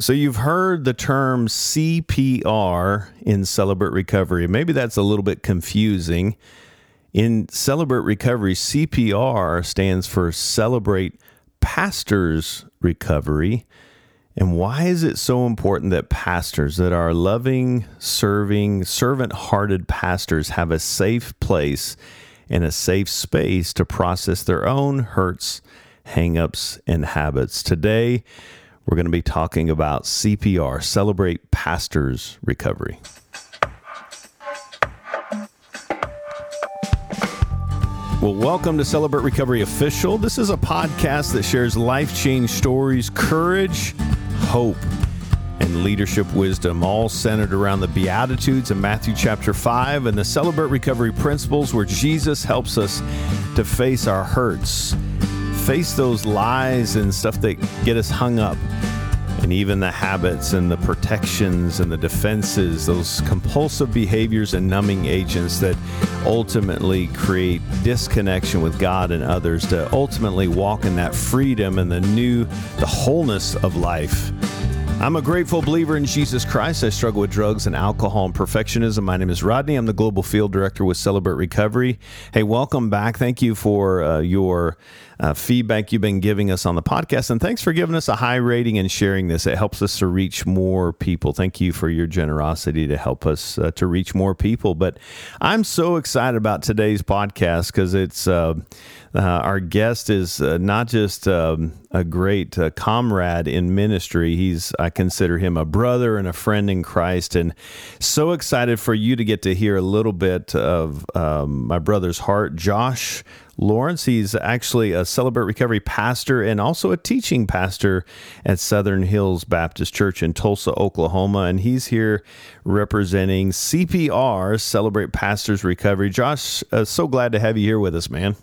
So, you've heard the term CPR in Celebrate Recovery. Maybe that's a little bit confusing. In Celebrate Recovery, CPR stands for Celebrate Pastors Recovery. And why is it so important that pastors, that our loving, serving, servant hearted pastors have a safe place and a safe space to process their own hurts, hangups, and habits? Today, we're going to be talking about CPR, Celebrate Pastors Recovery. Well, welcome to Celebrate Recovery Official. This is a podcast that shares life change stories, courage, hope, and leadership wisdom, all centered around the Beatitudes in Matthew chapter 5 and the Celebrate Recovery principles where Jesus helps us to face our hurts face those lies and stuff that get us hung up, and even the habits and the protections and the defenses, those compulsive behaviors and numbing agents that ultimately create disconnection with God and others, to ultimately walk in that freedom and the new, the wholeness of life. I'm a grateful believer in Jesus Christ. I struggle with drugs and alcohol and perfectionism. My name is Rodney. I'm the global field director with Celebrate Recovery. Hey, welcome back. Thank you for uh, your uh, feedback you've been giving us on the podcast. And thanks for giving us a high rating and sharing this. It helps us to reach more people. Thank you for your generosity to help us uh, to reach more people. But I'm so excited about today's podcast because it's uh, uh, our guest is uh, not just um, a great uh, comrade in ministry. He's I consider him a brother and a friend in Christ, and so excited for you to get to hear a little bit of um, my brother's heart. Josh Lawrence. He's actually a Celebrate Recovery pastor and also a teaching pastor at Southern Hills Baptist Church in Tulsa, Oklahoma. And he's here representing CPR, Celebrate Pastors Recovery. Josh, uh, so glad to have you here with us, man.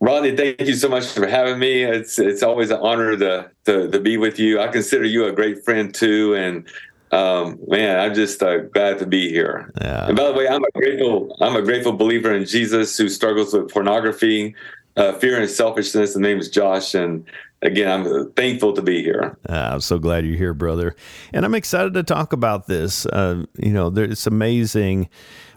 Rodney, thank you so much for having me. It's it's always an honor to, to to be with you. I consider you a great friend too, and um, man, I'm just uh, glad to be here. Yeah. And by the way, I'm a grateful I'm a grateful believer in Jesus who struggles with pornography, uh, fear, and selfishness. The name is Josh, and again, I'm thankful to be here. Uh, I'm so glad you're here, brother, and I'm excited to talk about this. Uh, you know, there, it's amazing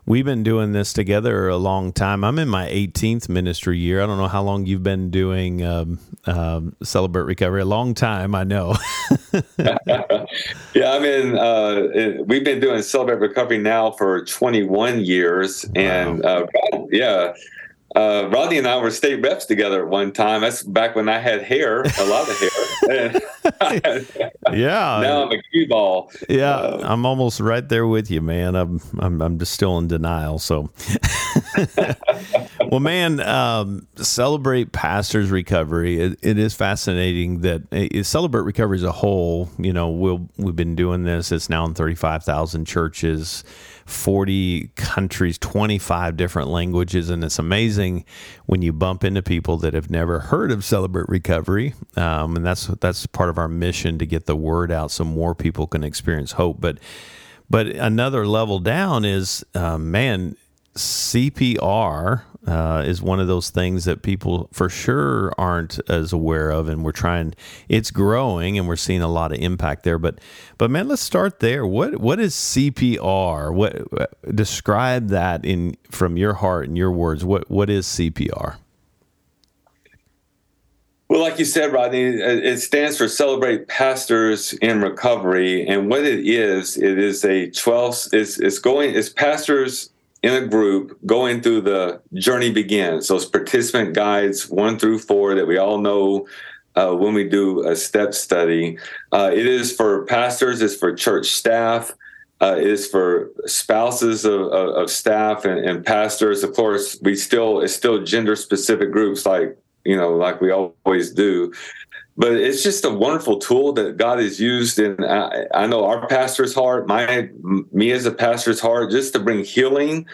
we've been doing this together a long time. I'm in my 18th ministry year. I don't know how long you've been doing um, um, Celebrate Recovery. A long time, I know. yeah, I mean, uh, we've been doing Celebrate Recovery now for 21 years, and uh, yeah uh, Rodney and I were state reps together at one time. That's back when I had hair, a lot of hair. yeah. Now I'm a cue ball. Yeah, uh, I'm almost right there with you, man. I'm I'm, I'm just still in denial. So, well, man, um, celebrate pastors' recovery. It, it is fascinating that uh, celebrate recovery as a whole. You know, we'll we've been doing this. It's now in 35,000 churches. 40 countries, 25 different languages. And it's amazing when you bump into people that have never heard of Celebrate Recovery. Um, and that's, that's part of our mission to get the word out so more people can experience hope. But, but another level down is, uh, man, CPR uh, is one of those things that people for sure aren't as aware of, and we're trying. It's growing, and we're seeing a lot of impact there. But, but man, let's start there. What what is CPR? What describe that in from your heart and your words? What what is CPR? Well, like you said, Rodney, it stands for Celebrate Pastors in Recovery, and what it is, it is a twelve. It's, it's going. It's pastors in a group going through the journey begins. Those participant guides one through four that we all know uh, when we do a step study. Uh, it is for pastors it's for church staff uh, it is for spouses of, of, of staff and, and, pastors. Of course we still it's still gender specific groups like you know like we always do but it's just a wonderful tool that God has used in I, I, know our pastor's heart, my me as a pastor's heart, just to bring healing,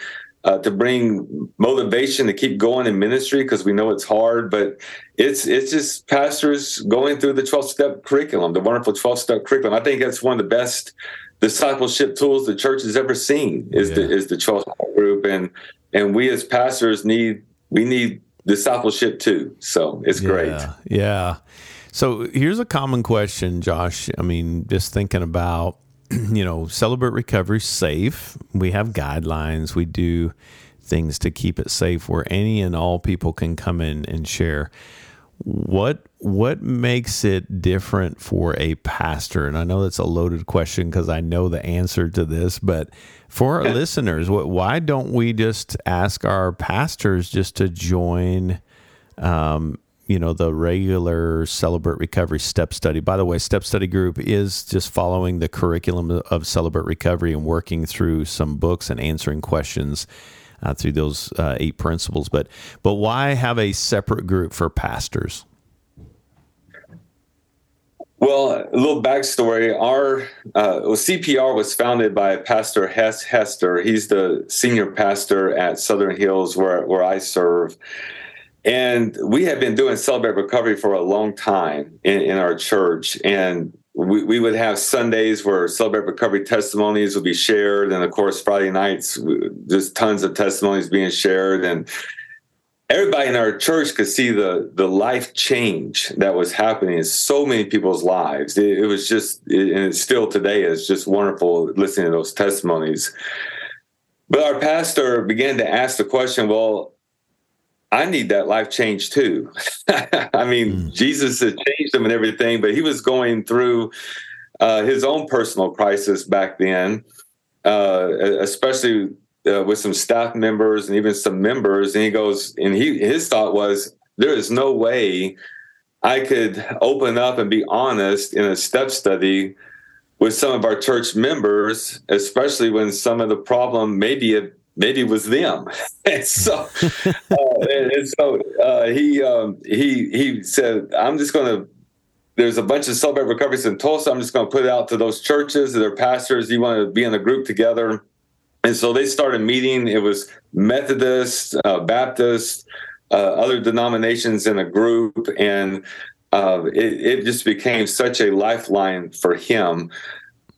uh, to bring motivation to keep going in ministry because we know it's hard, but it's it's just pastors going through the 12 step curriculum, the wonderful 12 step curriculum. I think that's one of the best discipleship tools the church has ever seen is yeah. the is the 12 step group and and we as pastors need we need discipleship too. So it's yeah, great. Yeah. So here's a common question, Josh. I mean, just thinking about, you know, celebrate recovery safe. We have guidelines. We do things to keep it safe where any and all people can come in and share. What what makes it different for a pastor? And I know that's a loaded question because I know the answer to this, but for our listeners, what, why don't we just ask our pastors just to join um, you know the regular celebrate recovery step study by the way step study group is just following the curriculum of celebrate recovery and working through some books and answering questions uh, through those uh, eight principles but but why have a separate group for pastors well, a little backstory. Our uh, well, CPR was founded by Pastor Hess Hester. He's the senior pastor at Southern Hills, where where I serve. And we have been doing Celebrate Recovery for a long time in, in our church. And we, we would have Sundays where Celebrate Recovery testimonies would be shared. And of course, Friday nights, just tons of testimonies being shared. And everybody in our church could see the, the life change that was happening in so many people's lives. It, it was just, it, and it's still today, it's just wonderful listening to those testimonies. But our pastor began to ask the question well, I need that life change too. I mean, mm. Jesus had changed him and everything, but he was going through uh, his own personal crisis back then, uh, especially uh, with some staff members and even some members. And he goes, and he his thought was, there is no way I could open up and be honest in a step study with some of our church members, especially when some of the problem maybe maybe it was them. and so, uh, and, and, so uh, he um, he he said, "I'm just going to." There's a bunch of celebrate recoveries in Tulsa. I'm just going to put it out to those churches, their pastors. You want to be in a group together, and so they started meeting. It was Methodist, uh, Baptist, uh, other denominations in a group, and uh, it, it just became such a lifeline for him.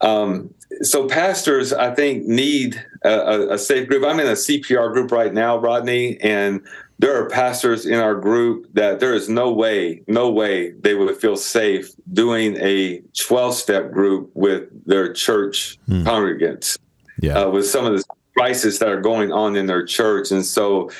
Um, so pastors, I think, need a, a, safe group. I'm in a CPR group right now, Rodney, and there are pastors in our group that there is no way, no way they would feel safe doing a 12 step group with their church hmm. congregants. Yeah. Uh, with some of the crises that are going on in their church. And so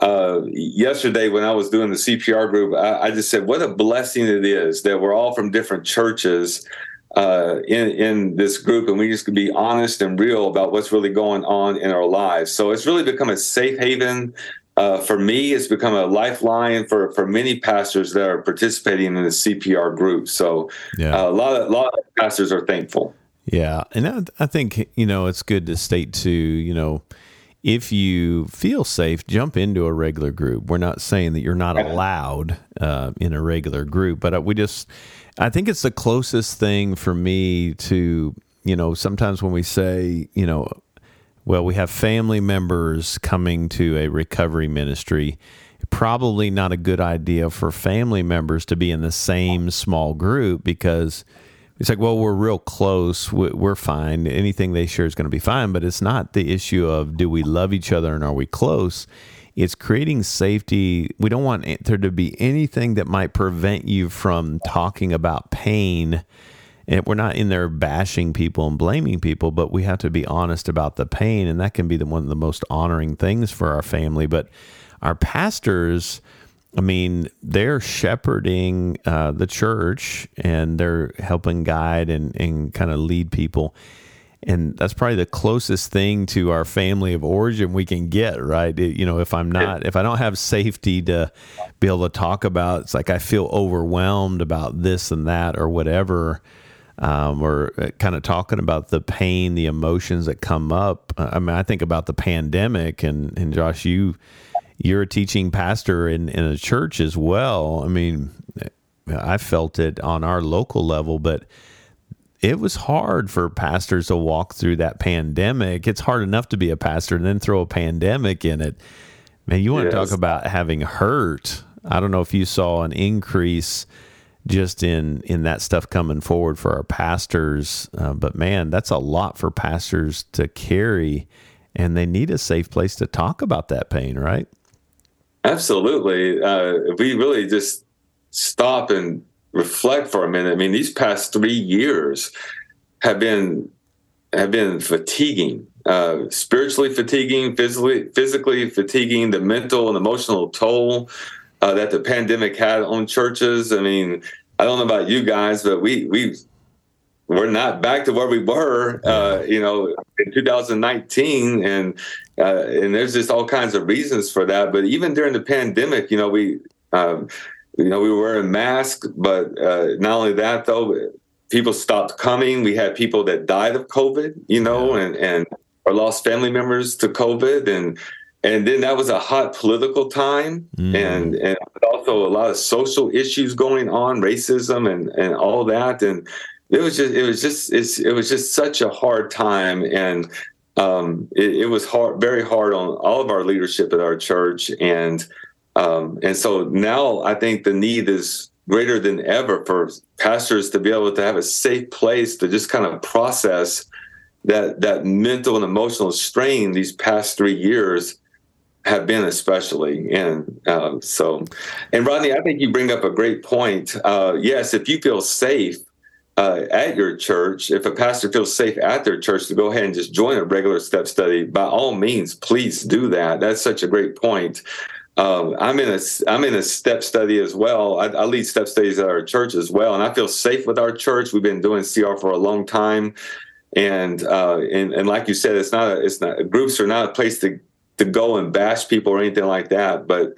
uh, yesterday when I was doing the CPR group, I, I, just said, what a blessing it is that we're all from different churches uh, in in this group, and we just can be honest and real about what's really going on in our lives. So it's really become a safe haven. Uh, for me, it's become a lifeline for, for many pastors that are participating in the CPR group. So yeah. uh, a lot of a lot of pastors are thankful. Yeah, and I, I think you know it's good to state too. You know, if you feel safe, jump into a regular group. We're not saying that you're not allowed uh, in a regular group, but uh, we just I think it's the closest thing for me to, you know, sometimes when we say, you know, well, we have family members coming to a recovery ministry. Probably not a good idea for family members to be in the same small group because it's like, well, we're real close. We're fine. Anything they share is going to be fine. But it's not the issue of do we love each other and are we close? It's creating safety. We don't want there to be anything that might prevent you from talking about pain. And we're not in there bashing people and blaming people, but we have to be honest about the pain. And that can be the, one of the most honoring things for our family. But our pastors, I mean, they're shepherding uh, the church and they're helping guide and, and kind of lead people. And that's probably the closest thing to our family of origin we can get right? It, you know if i'm not if i don't have safety to be able to talk about it's like i feel overwhelmed about this and that or whatever um, or uh, kind of talking about the pain the emotions that come up. I mean i think about the pandemic and and josh you you're a teaching pastor in, in a church as well i mean i felt it on our local level but it was hard for pastors to walk through that pandemic. It's hard enough to be a pastor and then throw a pandemic in it. Man, you want yes. to talk about having hurt. I don't know if you saw an increase just in in that stuff coming forward for our pastors, uh, but man, that's a lot for pastors to carry, and they need a safe place to talk about that pain, right? Absolutely. Uh, we really just stop and reflect for a minute, I mean, these past three years have been have been fatiguing, uh, spiritually fatiguing, physically physically fatiguing, the mental and emotional toll uh, that the pandemic had on churches. I mean, I don't know about you guys, but we we we're not back to where we were, uh, you know, in 2019, and uh, and there's just all kinds of reasons for that. But even during the pandemic, you know, we um, you know we were wearing masks, but uh, not only that though, people stopped coming. We had people that died of COVID, you know, and and or lost family members to COVID, and and then that was a hot political time, mm. and and also a lot of social issues going on, racism and and all that, and it was just it was just it was just such a hard time, and um, it, it, was hard, very hard on all of our leadership at our church, and um, and so now I think the need is greater than ever for pastors to be able to have a safe place to just kind of process that that mental and emotional strain these past three years have been especially. And um, so and rodney i think you bring up a great point. Uh, yes if you feel safe uh, at your church if a pastor feels safe at their church to go ahead and just join a regular step study by all means please do that that's such a great point um, I'm in a I'm in a step study as well. I, I, lead step studies at our church as well, and I feel safe with our church. We've been doing CR for a long time, and uh, and and like you said, it's not a, it's not groups are not a place to to go and bash people or anything like that. But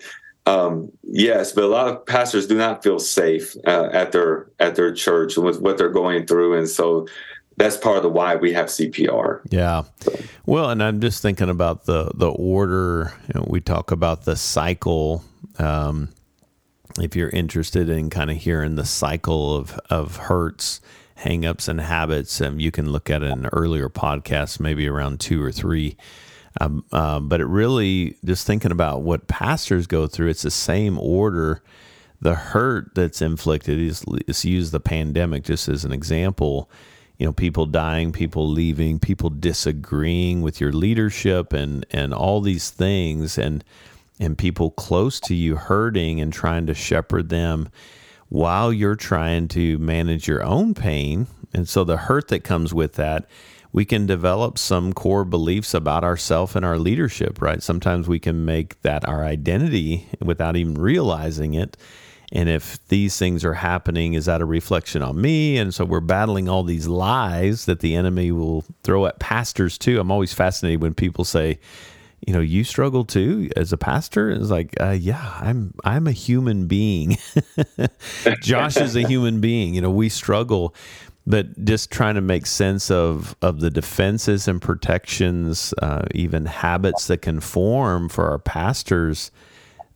um, yes, but a lot of pastors do not feel safe uh, at their at their church with what they're going through, and so that's part of the why we have CPR. Yeah. Well, and I'm just thinking about the the order. You know, we talk about the cycle. Um, if you're interested in kind of hearing the cycle of of hurts, hangups, and habits, um, you can look at an earlier podcast, maybe around two or three. Um, um, but it really just thinking about what pastors go through. It's the same order. The hurt that's inflicted is, is use the pandemic just as an example you know people dying people leaving people disagreeing with your leadership and and all these things and and people close to you hurting and trying to shepherd them while you're trying to manage your own pain and so the hurt that comes with that we can develop some core beliefs about ourselves and our leadership right sometimes we can make that our identity without even realizing it and if these things are happening, is that a reflection on me? And so we're battling all these lies that the enemy will throw at pastors too. I'm always fascinated when people say, you know, you struggle too as a pastor. It's like, uh, yeah, I'm I'm a human being. Josh is a human being. You know, we struggle, but just trying to make sense of of the defenses and protections, uh, even habits that can form for our pastors,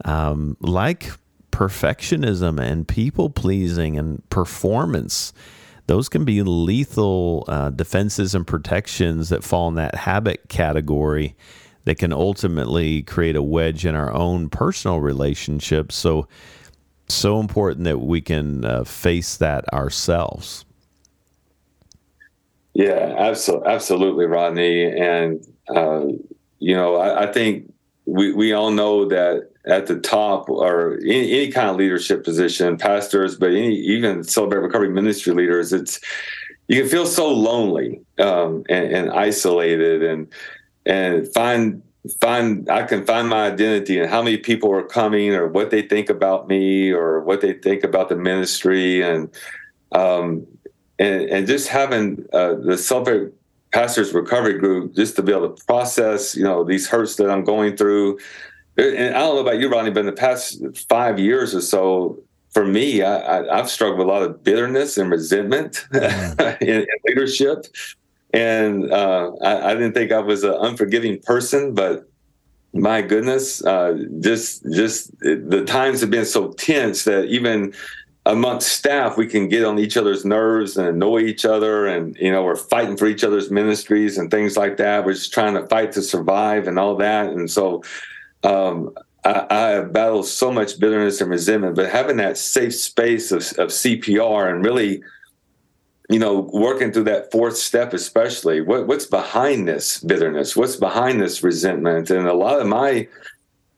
um, like perfectionism and people pleasing and performance. Those can be lethal uh, defenses and protections that fall in that habit category that can ultimately create a wedge in our own personal relationships. So, so important that we can uh, face that ourselves. Yeah, absolutely, absolutely, Rodney. And uh, you know, I, I, think we we all know that at the top or any, any kind of leadership position, pastors, but any, even celebrate recovery ministry leaders, it's you can feel so lonely um, and, and, isolated, and and find find I can find my identity and how many people are coming or what they think about me or what they think about the ministry and um, and and just having uh, the celebrate pastors recovery group just to be able to process you know these hurts that I'm going through and I don't know about you, Ronnie, but in the past five years or so, for me, I, have struggled with a lot of bitterness and resentment mm-hmm. in, in, leadership. And uh, I, I, didn't think I was an unforgiving person, but my goodness, uh, just just the times have been so tense that even amongst staff, we can get on each other's nerves and annoy each other, and you know we're fighting for each other's ministries and things like that. We're just trying to fight to survive and all that, and so um, I, have battled so much bitterness and resentment, but having that safe space of, of CPR and really, you know, working through that fourth step, especially what, what's behind this bitterness, what's behind this resentment, and a lot of my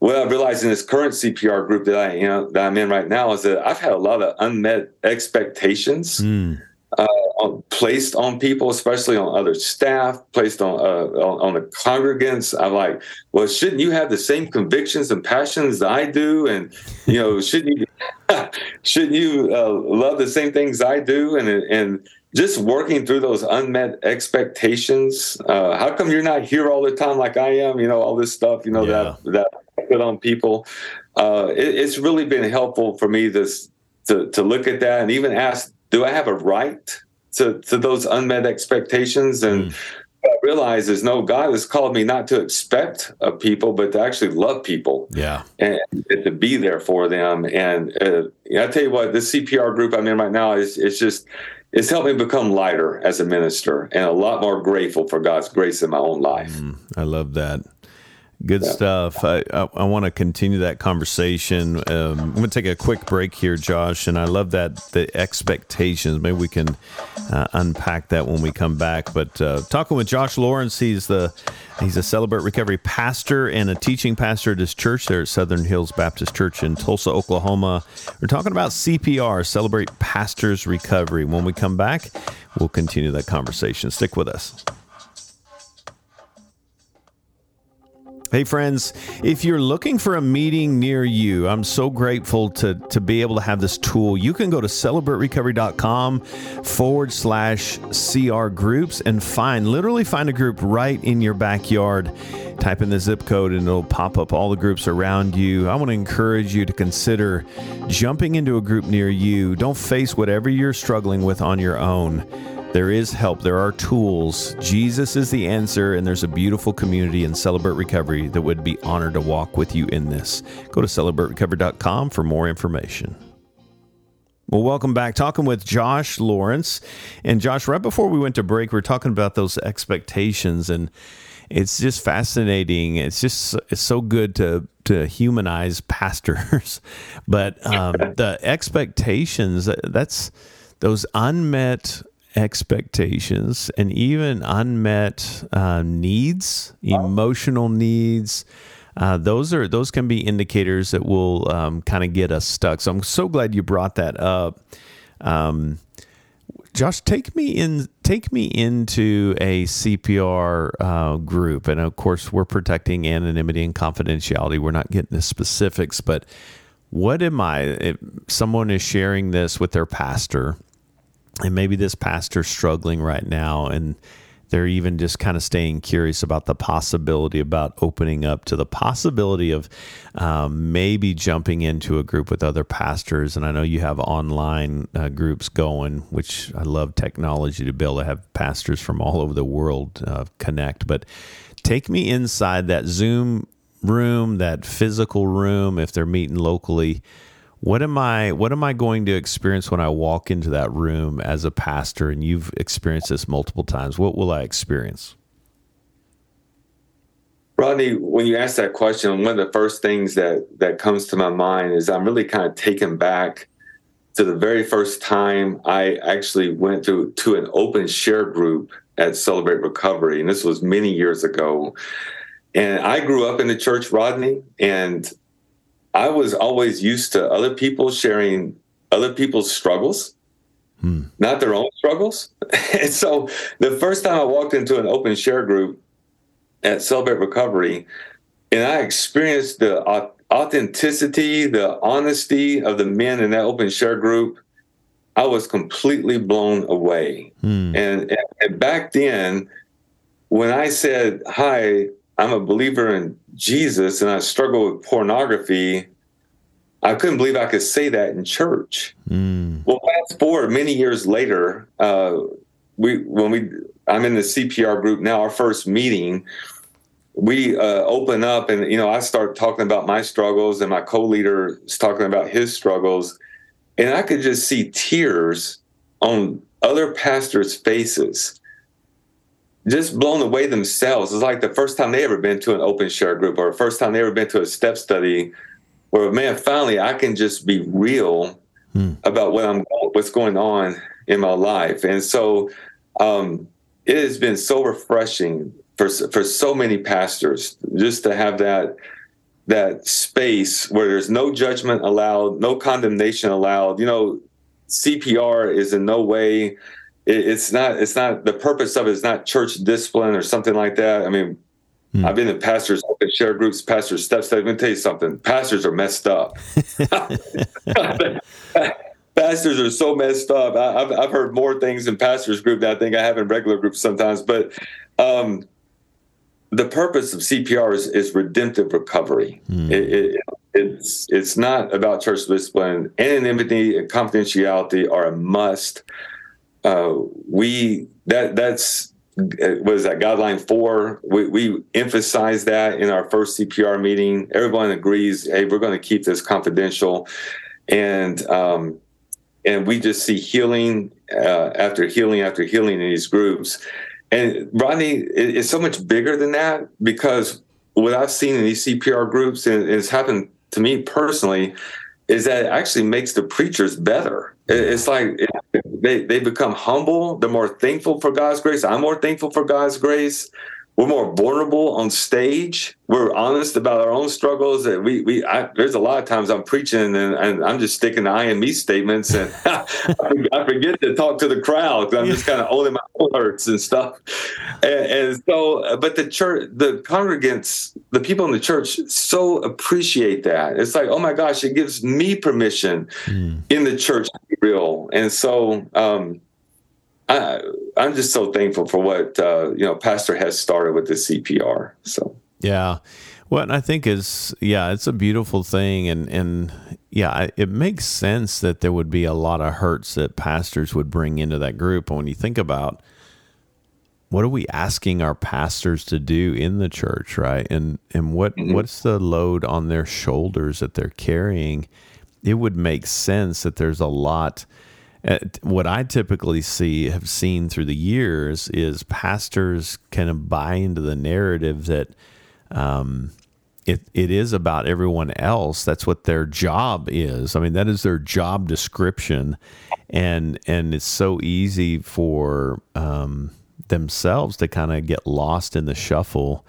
what I realized in this current CPR group that I you know that I'm in right now is that I've had a lot of unmet expectations. Mm. Uh, placed on people, especially on other staff, placed on, uh, on, on the congregants. I'm like, well, shouldn't you have the same convictions and passions I do? And you know, shouldn't you shouldn't you uh, love the same things I do? And and just working through those unmet expectations. Uh, how come you're not here all the time like I am? You know, all this stuff. You know yeah. that that put on people. Uh, it, it's really been helpful for me this to to look at that and even ask, do I have a right to to those unmet expectations? And mm. I realize is no, God has called me not to expect of people, but to actually love people. Yeah, and, and to be there for them. And uh, I tell you what, this CPR group I'm in right now is it's just it's helped me become lighter as a minister and a lot more grateful for God's grace in my own life. Mm, I love that. Good yeah. stuff. I, I, I want to continue that conversation. Um, I'm going to take a quick break here, Josh, and I love that the expectations. Maybe we can uh, unpack that when we come back. But uh, talking with Josh Lawrence, he's the he's a Celebrate Recovery pastor and a teaching pastor at his church there at Southern Hills Baptist Church in Tulsa, Oklahoma. We're talking about CPR, Celebrate Pastors Recovery. When we come back, we'll continue that conversation. Stick with us. Hey, friends, if you're looking for a meeting near you, I'm so grateful to, to be able to have this tool. You can go to celebraterecovery.com forward slash CR groups and find, literally find a group right in your backyard. Type in the zip code and it'll pop up all the groups around you. I want to encourage you to consider jumping into a group near you. Don't face whatever you're struggling with on your own. There is help, there are tools. Jesus is the answer, and there's a beautiful community in Celebrate Recovery that would be honored to walk with you in this. Go to celebraterecovery.com for more information. Well, welcome back. Talking with Josh Lawrence. And Josh, right before we went to break, we are talking about those expectations and it's just fascinating. It's just it's so good to to humanize pastors, but um, the expectations that's those unmet expectations and even unmet uh, needs, emotional needs. Uh, those are those can be indicators that will um, kind of get us stuck. So I'm so glad you brought that up. Um, Josh, take me in. Take me into a CPR uh, group, and of course, we're protecting anonymity and confidentiality. We're not getting the specifics, but what am I? If someone is sharing this with their pastor, and maybe this pastor's struggling right now and they're even just kind of staying curious about the possibility about opening up to the possibility of um, maybe jumping into a group with other pastors. And i know you have online uh, groups going which i love technology to be able to have pastors from all over the world uh, connect. But take me inside that zoom room that physical room if they're meeting locally what am I what am I going to experience when I walk into that room as a pastor and you've experienced this multiple times? What will I experience? Rodney, when you ask that question, one of the first things that that comes to my mind is I'm really kind of taken back to the very first time I actually went to to an open share group at Celebrate Recovery, and this was many years ago. And I grew up in the church, Rodney, and I was always used to other people sharing other people's struggles, hmm. not their own struggles. and so the first time I walked into an open share group at Celebrate Recovery, and I experienced the authenticity, the honesty of the men in that open share group, I was completely blown away. Hmm. And, and back then, when I said, Hi, I'm a believer in Jesus and I struggle with pornography, I couldn't believe I could say that in church. Mm. Well, fast forward many years later, uh, we when we I'm in the CPR group now. Our first meeting, we uh, open up and you know I start talking about my struggles, and my co-leader is talking about his struggles, and I could just see tears on other pastors' faces just blown away themselves. It's like the first time they ever been to an open share group or the first time they ever been to a step study where, man, finally I can just be real hmm. about what I'm what's going on in my life. And so um, it has been so refreshing for for so many pastors just to have that that space where there's no judgment allowed, no condemnation allowed. You know, CPR is in no way. It's not. It's not. The purpose of it is not church discipline or something like that. I mean, hmm. I've been in pastors share groups, pastors steps. Let me tell you something. Pastors are messed up. pastors are so messed up. I, have I've heard more things in pastors group than I think I have in regular groups sometimes. But um, the purpose of CPR is, is redemptive recovery. Mm. It, it, it's it's not about church discipline. Anonymity and confidentiality are a must. Uh, we that that's what is that guideline four? We, we emphasize that in our first cpr meeting. Everyone agrees hey we're going to keep this confidential. And um, and we just see healing uh, after healing after healing in these groups. And Rodney is so much bigger than that because what I've seen in these CPR groups, and it's happened to me personally, is that it actually makes the preachers better. It's like they, they become humble. They're more thankful for God's grace. I'm more thankful for God's grace we're more vulnerable on stage. We're honest about our own struggles. That we we I, there's a lot of times I'm preaching and, and I'm just sticking the I and me statements, and I forget to talk to the crowd. I'm just kind of owning my own hurts and stuff. And, and, so, but the church, the congregants, the people in the church, so appreciate that. It's like, oh my gosh, it gives me permission mm. in the church to be real. And so. um I, I'm just so thankful for what uh, you know Pastor has started with the CPR. So yeah, what I think is yeah, it's a beautiful thing, and and yeah, it makes sense that there would be a lot of hurts that pastors would bring into that group. And when you think about what are we asking our pastors to do in the church, right? And and what mm-hmm. what's the load on their shoulders that they're carrying? It would make sense that there's a lot what I typically see, have seen through the years, is pastors kind of buy into the narrative that um, it it is about everyone else. That's what their job is. I mean, that is their job description, and and it's so easy for um, themselves to kind of get lost in the shuffle.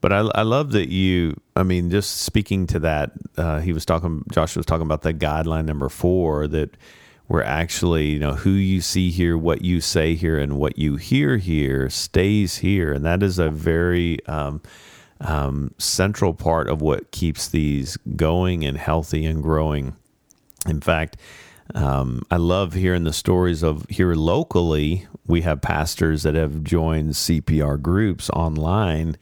But I, I love that you. I mean, just speaking to that, uh, he was talking. Josh was talking about the guideline number four that where actually, you know, who you see here, what you say here, and what you hear here stays here. And that is a very um, um, central part of what keeps these going and healthy and growing. In fact, um, I love hearing the stories of here locally. We have pastors that have joined CPR groups online,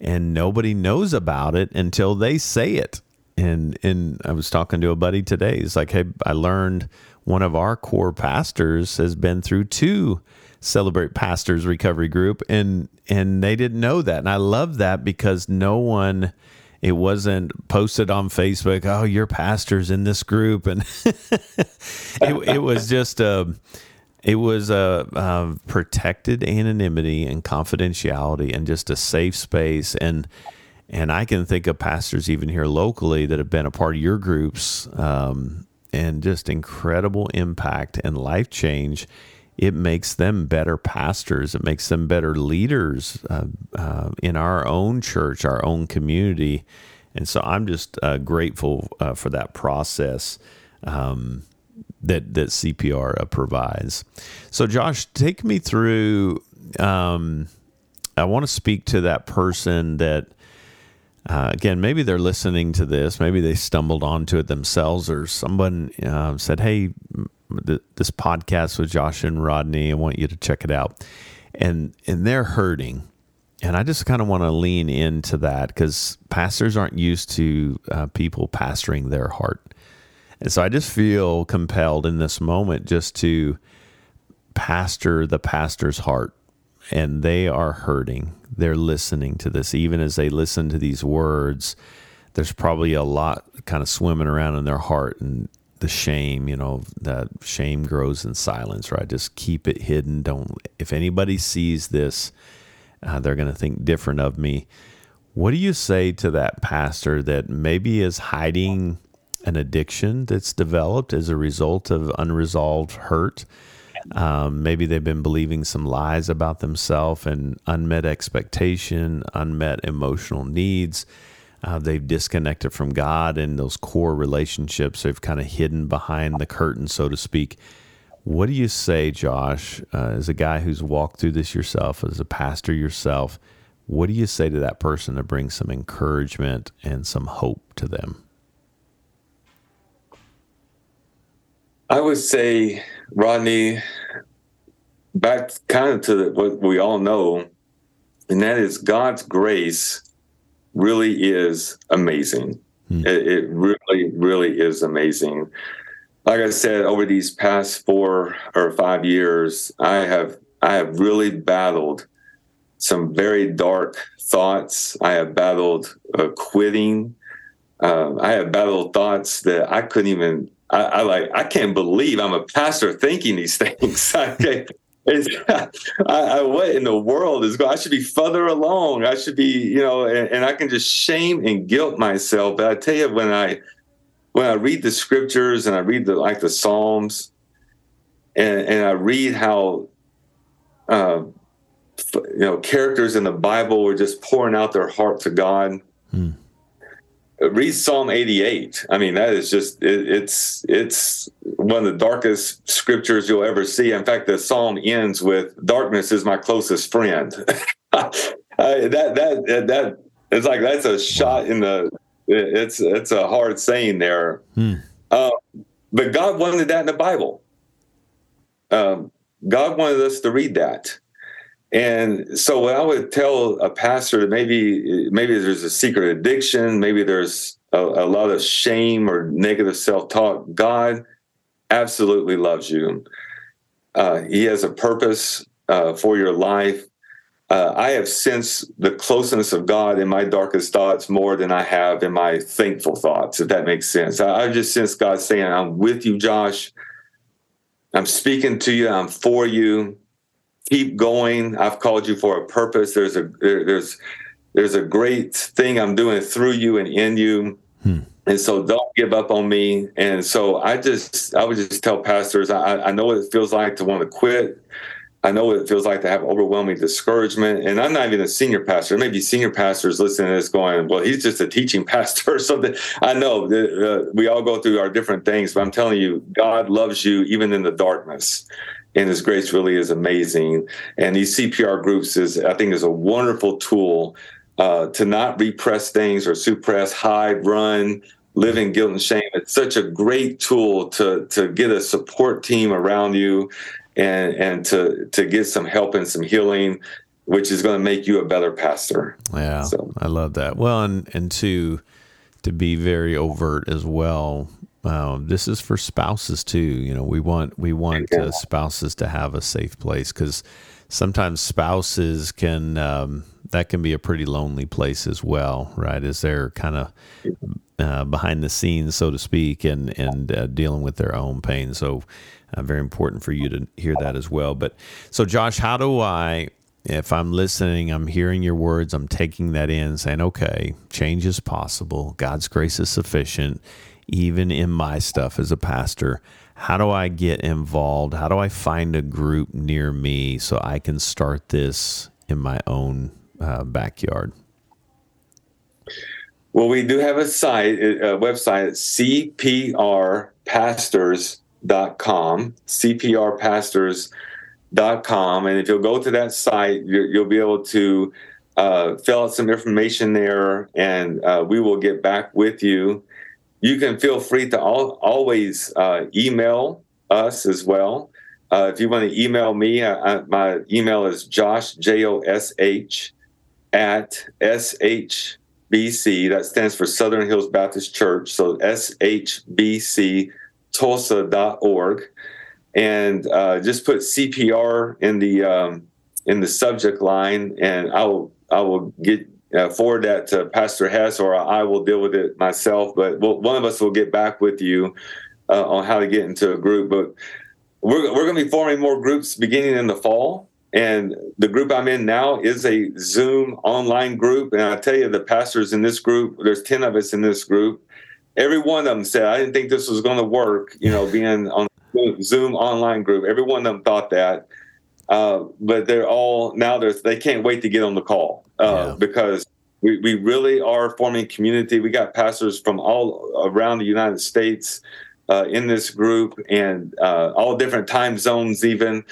and nobody knows about it until they say it. And and I was talking to a buddy today. He's like, "Hey, I learned one of our core pastors has been through two celebrate pastors recovery group and and they didn't know that. And i love that because no one it wasn't posted on facebook oh your pastor's in this group. And it, it was just a it was a, a, protected anonymity and confidentiality and just a safe space. And and i can think of pastors even here locally that have been a part of your groups um, and just incredible impact and life change. It makes them better pastors. It makes them better leaders uh, uh, in our own church, our own community. And so I'm just uh, grateful uh, for that process um, that that CPR uh, provides. So, Josh, take me through. Um, I want to speak to that person that uh, again, maybe they're listening to this. Maybe they stumbled onto it themselves, or someone uh, said, "Hey, th- this podcast with Josh and Rodney. I want you to check it out." And and they're hurting, and I just kind of want to lean into that because pastors aren't used to uh, people pastoring their heart, and so I just feel compelled in this moment just to pastor the pastor's heart and they are hurting. They're listening to this. Even as they listen to these words, there's probably a lot kind of swimming around in their heart and the shame, you know, that shame grows in silence, right? Just keep it hidden. Don't, if anybody sees this, uh, they're going to think different of me. What do you say to that pastor that maybe is hiding an addiction that's developed as a result of unresolved hurt? Um, maybe they've been believing some lies about themselves and unmet expectation, unmet emotional needs. uh, they've disconnected from God and those core relationships. They've kind of hidden behind the curtain, so to speak. What do you say, Josh, uh, as a guy who's walked through this yourself, as a pastor yourself? What do you say to that person to bring some encouragement and some hope to them? I would say, Rodney, back kind of to the, what we all know, and that is God's grace really is amazing. Hmm. It, it really, really is amazing. Like I said, over these past four or five years, I have I have really battled some very dark thoughts. I have battled uh, quitting. Uh, I have battled thoughts that I couldn't even. I, I, like. I can't believe I'm a pastor thinking these things. I, I, I, what in the world is going? I should be further along. I should be, you know, and, and I can just shame and guilt myself. But I tell you, when I when I read the scriptures and I read the like the Psalms, and, and I read how uh, you know characters in the Bible were just pouring out their heart to God. Hmm. Read Psalm 88. I mean, that is just it, it's it's one of the darkest scriptures you'll ever see. In fact, the psalm ends with "Darkness is my closest friend." uh, that that that it's like that's a shot in the. It's it's a hard saying there, hmm. uh, but God wanted that in the Bible. Um, God wanted us to read that. And so what I would tell a pastor that maybe maybe there's a secret addiction, maybe there's a, a lot of shame or negative self-talk, God absolutely loves you. Uh, he has a purpose uh, for your life. Uh, I have sensed the closeness of God in my darkest thoughts more than I have in my thankful thoughts, if that makes sense. I, I just sense God saying, I'm with you, Josh. I'm speaking to you. I'm for you keep going. I've called you for a purpose. There's a there, there's there's a great thing I'm doing through you and in you. Hmm. And so don't give up on me. And so I just I would just tell pastors I, I know what it feels like to want to quit. I know what it feels like to have overwhelming discouragement. And I'm not even a senior pastor. Maybe senior pastors listening to this going, well, he's just a teaching pastor or something. I know uh, we all go through our different things, but I'm telling you, God loves you even in the darkness and his grace really is amazing. And these CPR groups is, I think, is a wonderful tool uh, to not repress things or suppress, hide, run, live in guilt and shame. It's such a great tool to to get a support team around you, and and to to get some help and some healing, which is going to make you a better pastor. Yeah, so. I love that. Well, and and to to be very overt as well um, this is for spouses too. You know, we want we want uh, spouses to have a safe place because sometimes spouses can um, that can be a pretty lonely place as well, right? As they're kind of uh, behind the scenes, so to speak, and and uh, dealing with their own pain. So, uh, very important for you to hear that as well. But so, Josh, how do I? If I'm listening, I'm hearing your words, I'm taking that in, saying, okay, change is possible. God's grace is sufficient even in my stuff as a pastor. How do I get involved? How do I find a group near me so I can start this in my own uh, backyard? Well, we do have a site, a website cprpastors.com, cprpastors.com. And if you'll go to that site, you'll be able to uh, fill out some information there and uh, we will get back with you you can feel free to al- always uh, email us as well. Uh, if you want to email me, uh, uh my email is josh, J O S H, at SHBC. That stands for Southern Hills Baptist Church. So SHBC Tulsa.org. And uh, just put CPR in the um, in the subject line, and I will I will get uh, forward that to Pastor Hess, or I will deal with it myself. But we'll, one of us will get back with you uh, on how to get into a group. But we're, we're going to be forming more groups beginning in the fall. And the group I'm in now is a Zoom online group. And I tell you, the pastors in this group, there's 10 of us in this group. Every one of them said, I didn't think this was going to work, you know, being on Zoom online group. Every one of them thought that. Uh, but they're all now they're, they can't wait to get on the call uh, yeah. because we, we really are forming community. We got pastors from all around the United States uh, in this group and uh, all different time zones, even.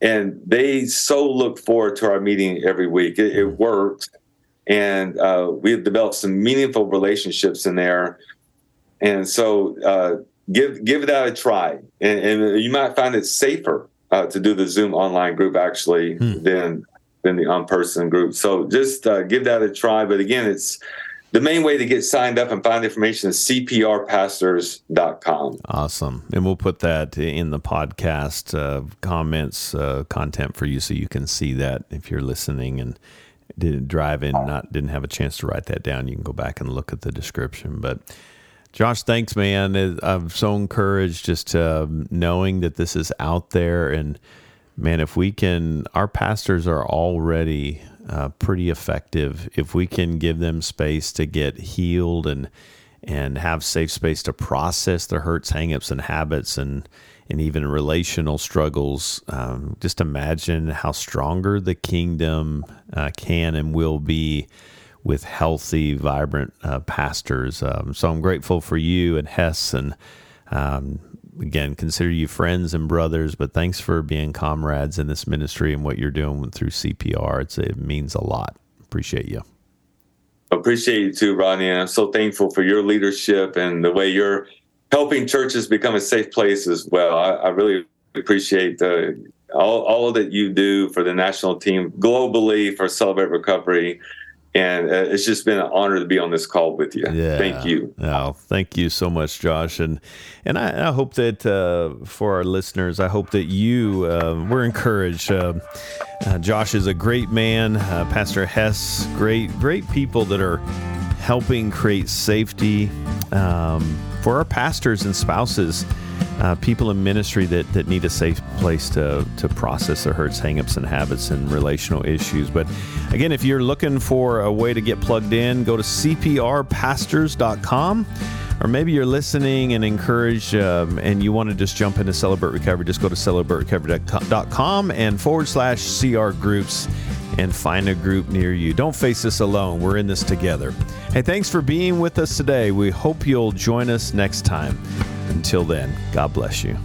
And they so look forward to our meeting every week. It, it works. And uh, we've developed some meaningful relationships in there. And so uh, give give that a try. And, and, you might find it safer uh, to do the Zoom online group actually hmm. than than the on-person group. So just uh, give that a try. But again, it's the main way to get signed up and find information is cprpastors.com. Awesome. And we'll put that in the podcast uh, comments, uh, content for you so you can see that if you're listening and didn't drive in, not didn't have a chance to write that down, you can go back and look at the description. But Josh, thanks, man. I'm so encouraged just uh, knowing that this is out there and – man, if we can, our pastors are already uh, pretty effective. If we can give them space to get healed and and have safe space to process their hurts, hangups, and habits, and and even relational struggles, um, just imagine how stronger the kingdom uh, can and will be with healthy, vibrant uh, pastors. Um, so I'm grateful for you and Hess and um, again consider you friends and brothers, but thanks for being comrades in this ministry and what you're doing through CPR. It's, it means a lot. Appreciate you. Appreciate you too, Rodney. And I'm so thankful for your leadership and the way you're helping churches become a safe place as well. I, I really appreciate the, all, all that you do for the national team globally for Celebrate Recovery and uh, it's just been an honor to be on this call with you. Yeah. Thank you. Oh, thank you so much, Josh. And and I, I hope that uh, for our listeners, I hope that you uh, were encouraged. Uh, uh Josh is a great man. Uh, Pastor Hess, great great people that are helping create safety um, for our pastors and spouses uh, people in ministry that, that need a safe place to, to process their hurts, hangups, and habits and relational issues. But again, if you're looking for a way to get plugged in, go to cprpastors.com. Or maybe you're listening and encouraged um, and you want to just jump into Celebrate Recovery, just go to celebraterecovery.com and forward slash CR groups and find a group near you. Don't face this alone. We're in this together. Hey, thanks for being with us today. We hope you'll join us next time. Until then, God bless you.